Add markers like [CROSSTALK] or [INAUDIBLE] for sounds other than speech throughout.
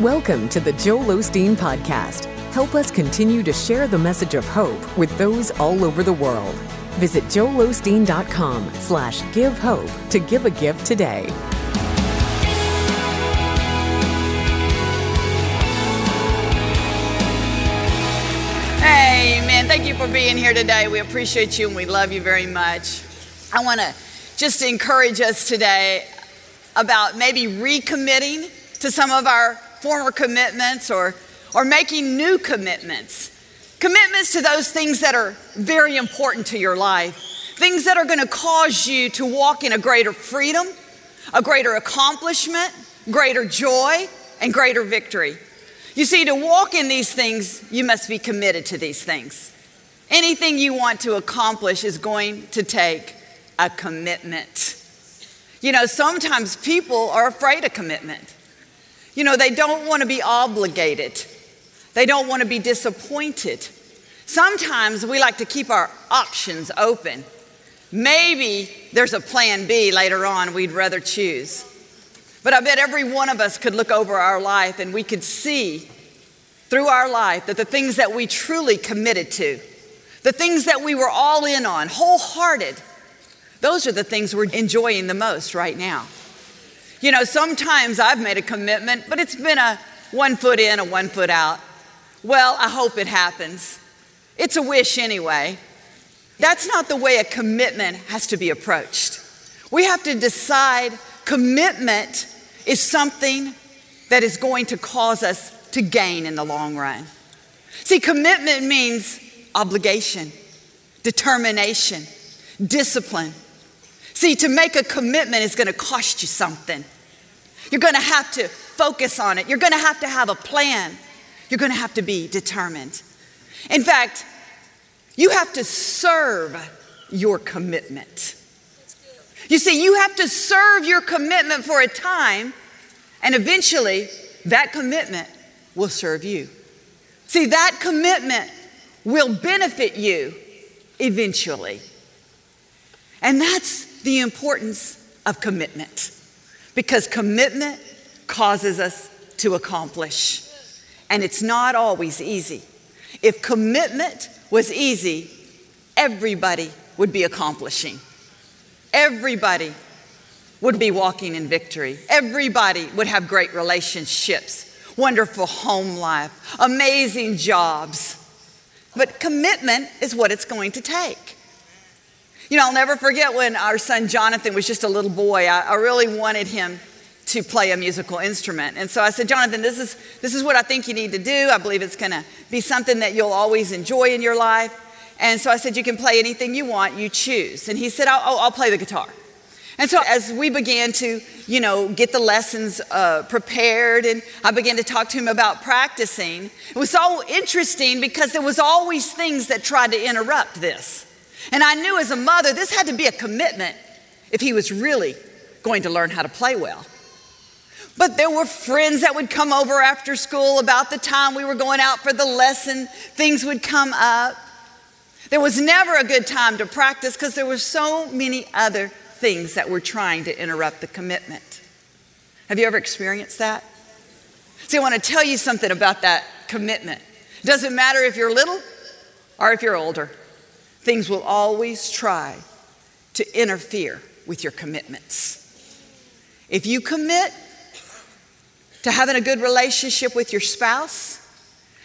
Welcome to the Joel Osteen Podcast. Help us continue to share the message of hope with those all over the world. Visit joelosteen.com slash give hope to give a gift today. Amen. Thank you for being here today. We appreciate you and we love you very much. I want to just encourage us today about maybe recommitting to some of our former commitments or, or making new commitments. Commitments to those things that are very important to your life, things that are going to cause you to walk in a greater freedom, a greater accomplishment, greater joy, and greater victory. You see, to walk in these things, you must be committed to these things. Anything you want to accomplish is going to take a commitment. You know, sometimes people are afraid of commitment. You know, they don't want to be obligated, they don't want to be disappointed. Sometimes we like to keep our options open. Maybe there's a plan B later on we'd rather choose. But I bet every one of us could look over our life and we could see through our life that the things that we truly committed to, the things that we were all in on, wholehearted, those are the things we're enjoying the most right now. You know, sometimes I've made a commitment, but it's been a one foot in, a one foot out. Well, I hope it happens. It's a wish anyway. That's not the way a commitment has to be approached. We have to decide commitment is something that is going to cause us to gain in the long run. See, commitment means obligation, determination, discipline. See, to make a commitment is going to cost you something. You're going to have to focus on it. You're going to have to have a plan. You're going to have to be determined. In fact, you have to serve your commitment. You see, you have to serve your commitment for a time, and eventually that commitment will serve you. See, that commitment will benefit you eventually. And that's the importance of commitment because commitment causes us to accomplish. And it's not always easy. If commitment was easy, everybody would be accomplishing. Everybody would be walking in victory. Everybody would have great relationships, wonderful home life, amazing jobs. But commitment is what it's going to take. You know, I'll never forget when our son Jonathan was just a little boy. I, I, really wanted him to play a musical instrument. And so I said, Jonathan, this is, this is what I think you need to do. I believe it's going to be something that you'll always enjoy in your life. And so I said, You can play anything you want, you choose. And he said, Oh, I'll play the guitar. And so as we began to, you know, get the lessons uh, prepared, and I began to talk to him about practicing, it was so interesting because there was always things that tried to interrupt this. And I knew as a mother, this had to be a commitment if he was really going to learn how to play well. But there were friends that would come over after school about the time we were going out for the lesson, things would come up. There was never a good time to practice because there were so many other things that were trying to interrupt the commitment. Have you ever experienced that? See, I want to tell you something about that commitment. It doesn't matter if you're little or if you're older things will always try to interfere with your commitments. If you commit to having a good relationship with your spouse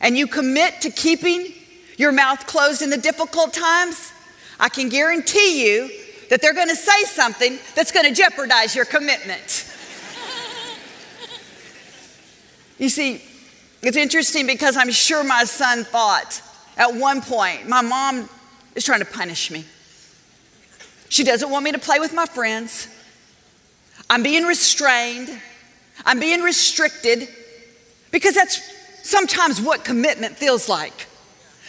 and you commit to keeping your mouth closed in the difficult times, I can guarantee you that they're going to say something that's going to jeopardize your commitment. [LAUGHS] you see, it's interesting because I'm sure my son thought at one point, my mom is trying to punish me. She doesn't want me to play with my friends. I'm being restrained. I'm being restricted because that's sometimes what commitment feels like.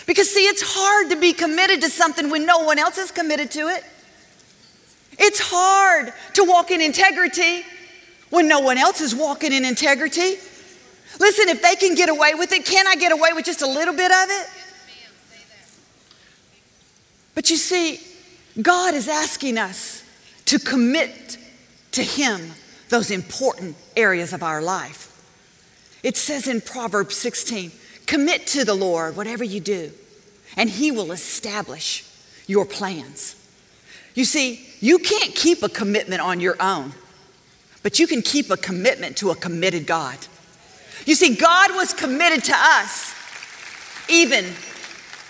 Because, see, it's hard to be committed to something when no one else is committed to it. It's hard to walk in integrity when no one else is walking in integrity. Listen, if they can get away with it, can I get away with just a little bit of it? But you see, God is asking us to commit to Him those important areas of our life. It says in Proverbs 16 commit to the Lord whatever you do, and He will establish your plans. You see, you can't keep a commitment on your own, but you can keep a commitment to a committed God. You see, God was committed to us even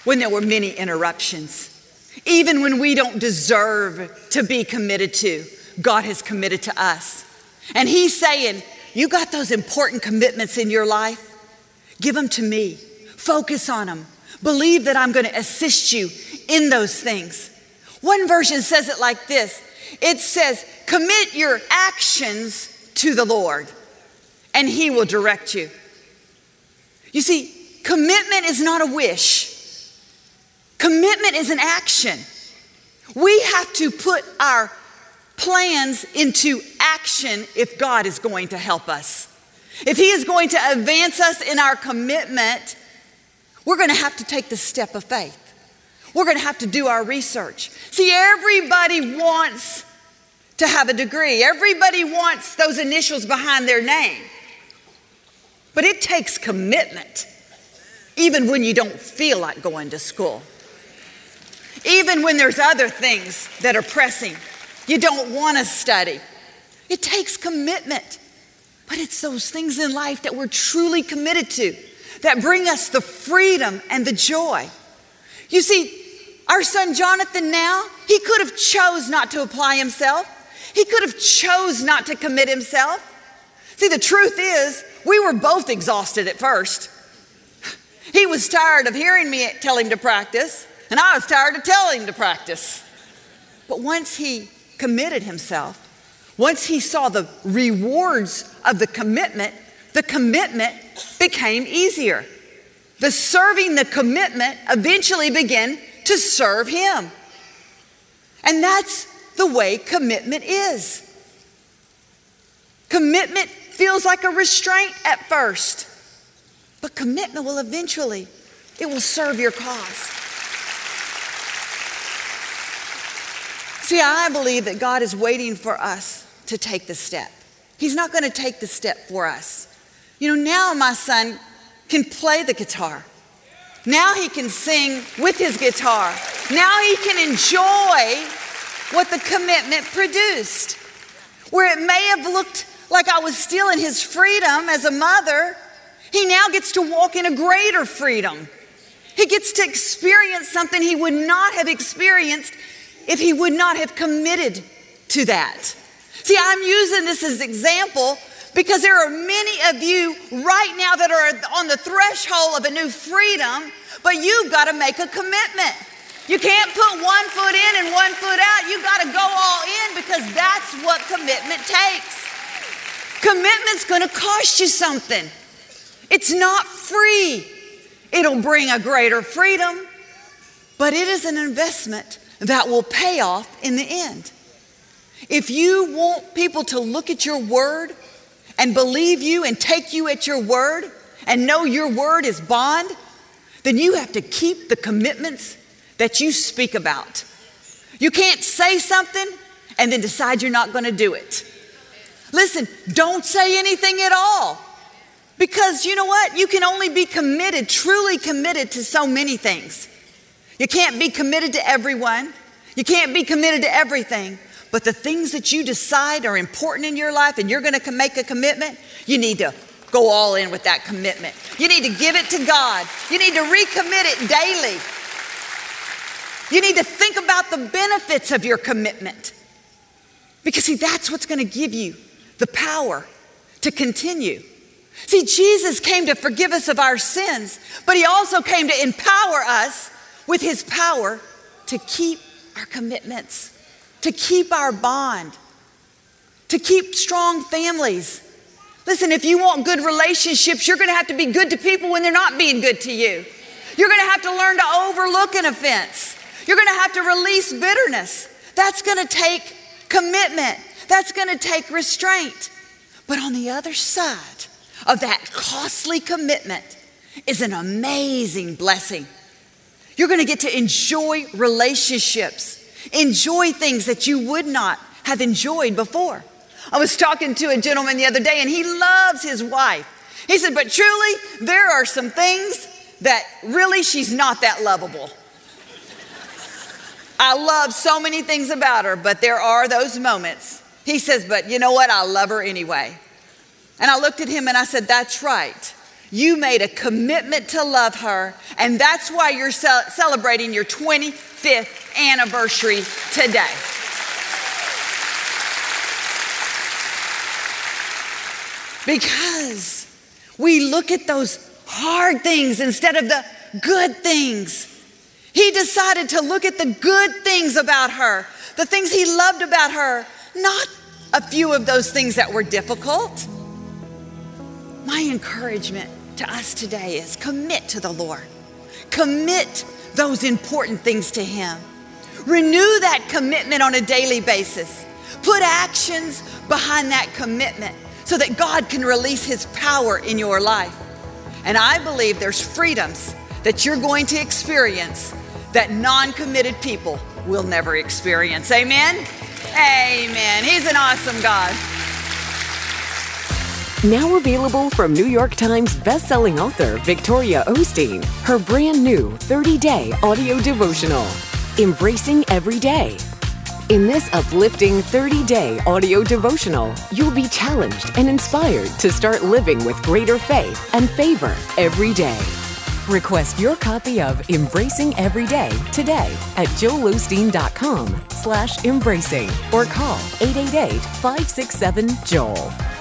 when there were many interruptions, even when we don't deserve to be committed to. God has committed to us. And He's saying, You got those important commitments in your life? Give them to me. Focus on them. Believe that I'm going to assist you in those things. One version says it like this it says, Commit your actions to the Lord, and He will direct you. You see, commitment is not a wish, commitment is an action. We have to put our plans into action if God is going to help us. If He is going to advance us in our commitment, we're going to have to take the step of faith. We're going to have to do our research. See, everybody wants to have a degree, everybody wants those initials behind their name. But it takes commitment, even when you don't feel like going to school. Even when there's other things that are pressing, you don't want to study. It takes commitment. But it's those things in life that we're truly committed to that bring us the freedom and the joy. You see, our son Jonathan now, he could have chose not to apply himself. He could have chose not to commit himself. See, the truth is, we were both exhausted at first. He was tired of hearing me tell him to practice, and I was tired of telling him to practice. But once he committed himself, once he saw the rewards of the commitment, the commitment became easier. The serving the commitment eventually began to serve him. And that's the way commitment is. Commitment feels like a restraint at first, but commitment will eventually, it will serve your cause. See, I believe that God is waiting for us to take the step. He's not going to take the step for us. You know, now my son can play the guitar. Now he can sing with his guitar. Now he can enjoy what the commitment produced. Where it may have looked like I was stealing his freedom as a mother, he now gets to walk in a greater freedom. He gets to experience something he would not have experienced if he would not have committed to that. See, I'm using this as example because there are many of you right now that are on the threshold of a new freedom, but you've got to make a commitment. You can't put one foot in and one foot out. You've got to go all in because that's what commitment takes. Commitment's going to cost you something. It's not free. It'll bring a greater freedom, but it is an investment that will pay off in the end. If you want people to look at your word and believe you and take you at your word and know your word is bond, then you have to keep the commitments that you speak about. You can't say something and then decide you're not going to do it. Listen, don't say anything at all. Because you know what? You can only be committed, truly committed to so many things. You can't be committed to everyone. You can't be committed to everything. But the things that you decide are important in your life and you're going to make a commitment, you need to go all in with that commitment. You need to give it to God. You need to recommit it daily. You need to think about the benefits of your commitment. Because, see, that's what's going to give you the power to continue. See, Jesus came to forgive us of our sins, but He also came to empower us with His power to keep our commitments to keep our bond, to keep strong families. Listen, if you want good relationships, you're going to have to be good to people when they're not being good to you. You're going to have to learn to overlook an offense. You're going to have to release bitterness. That's going to take commitment, that's going to take restraint. But on the other side of that costly commitment is an amazing blessing. You're going to get to enjoy relationships Enjoy things that you would not have enjoyed before. I was talking to a gentleman the other day, and he loves his wife. He said, But truly, there are some things that really she's not that lovable. I love so many things about her, but there are those moments. He says, But you know what? I love her anyway. And I looked at him and I said, That's right. You made a commitment to love her, and that's why you're ce- celebrating your 25th anniversary today. Because we look at those hard things instead of the good things. He decided to look at the good things about her, the things he loved about her, not a few of those things that were difficult. My encouragement to us today is commit to the Lord, commit those important things to Him. Renew that commitment on a daily basis. Put actions behind that commitment so that God can release His power in your life. And I believe there's freedoms that you're going to experience that non committed people will never experience. Amen? Amen. He's an awesome God. Now available from New York Times bestselling author Victoria Osteen, her brand new 30 day audio devotional, Embracing Every Day. In this uplifting 30 day audio devotional, you'll be challenged and inspired to start living with greater faith and favor every day. Request your copy of Embracing Every Day today at joelosteen.com slash embracing or call 888-567-JOEL.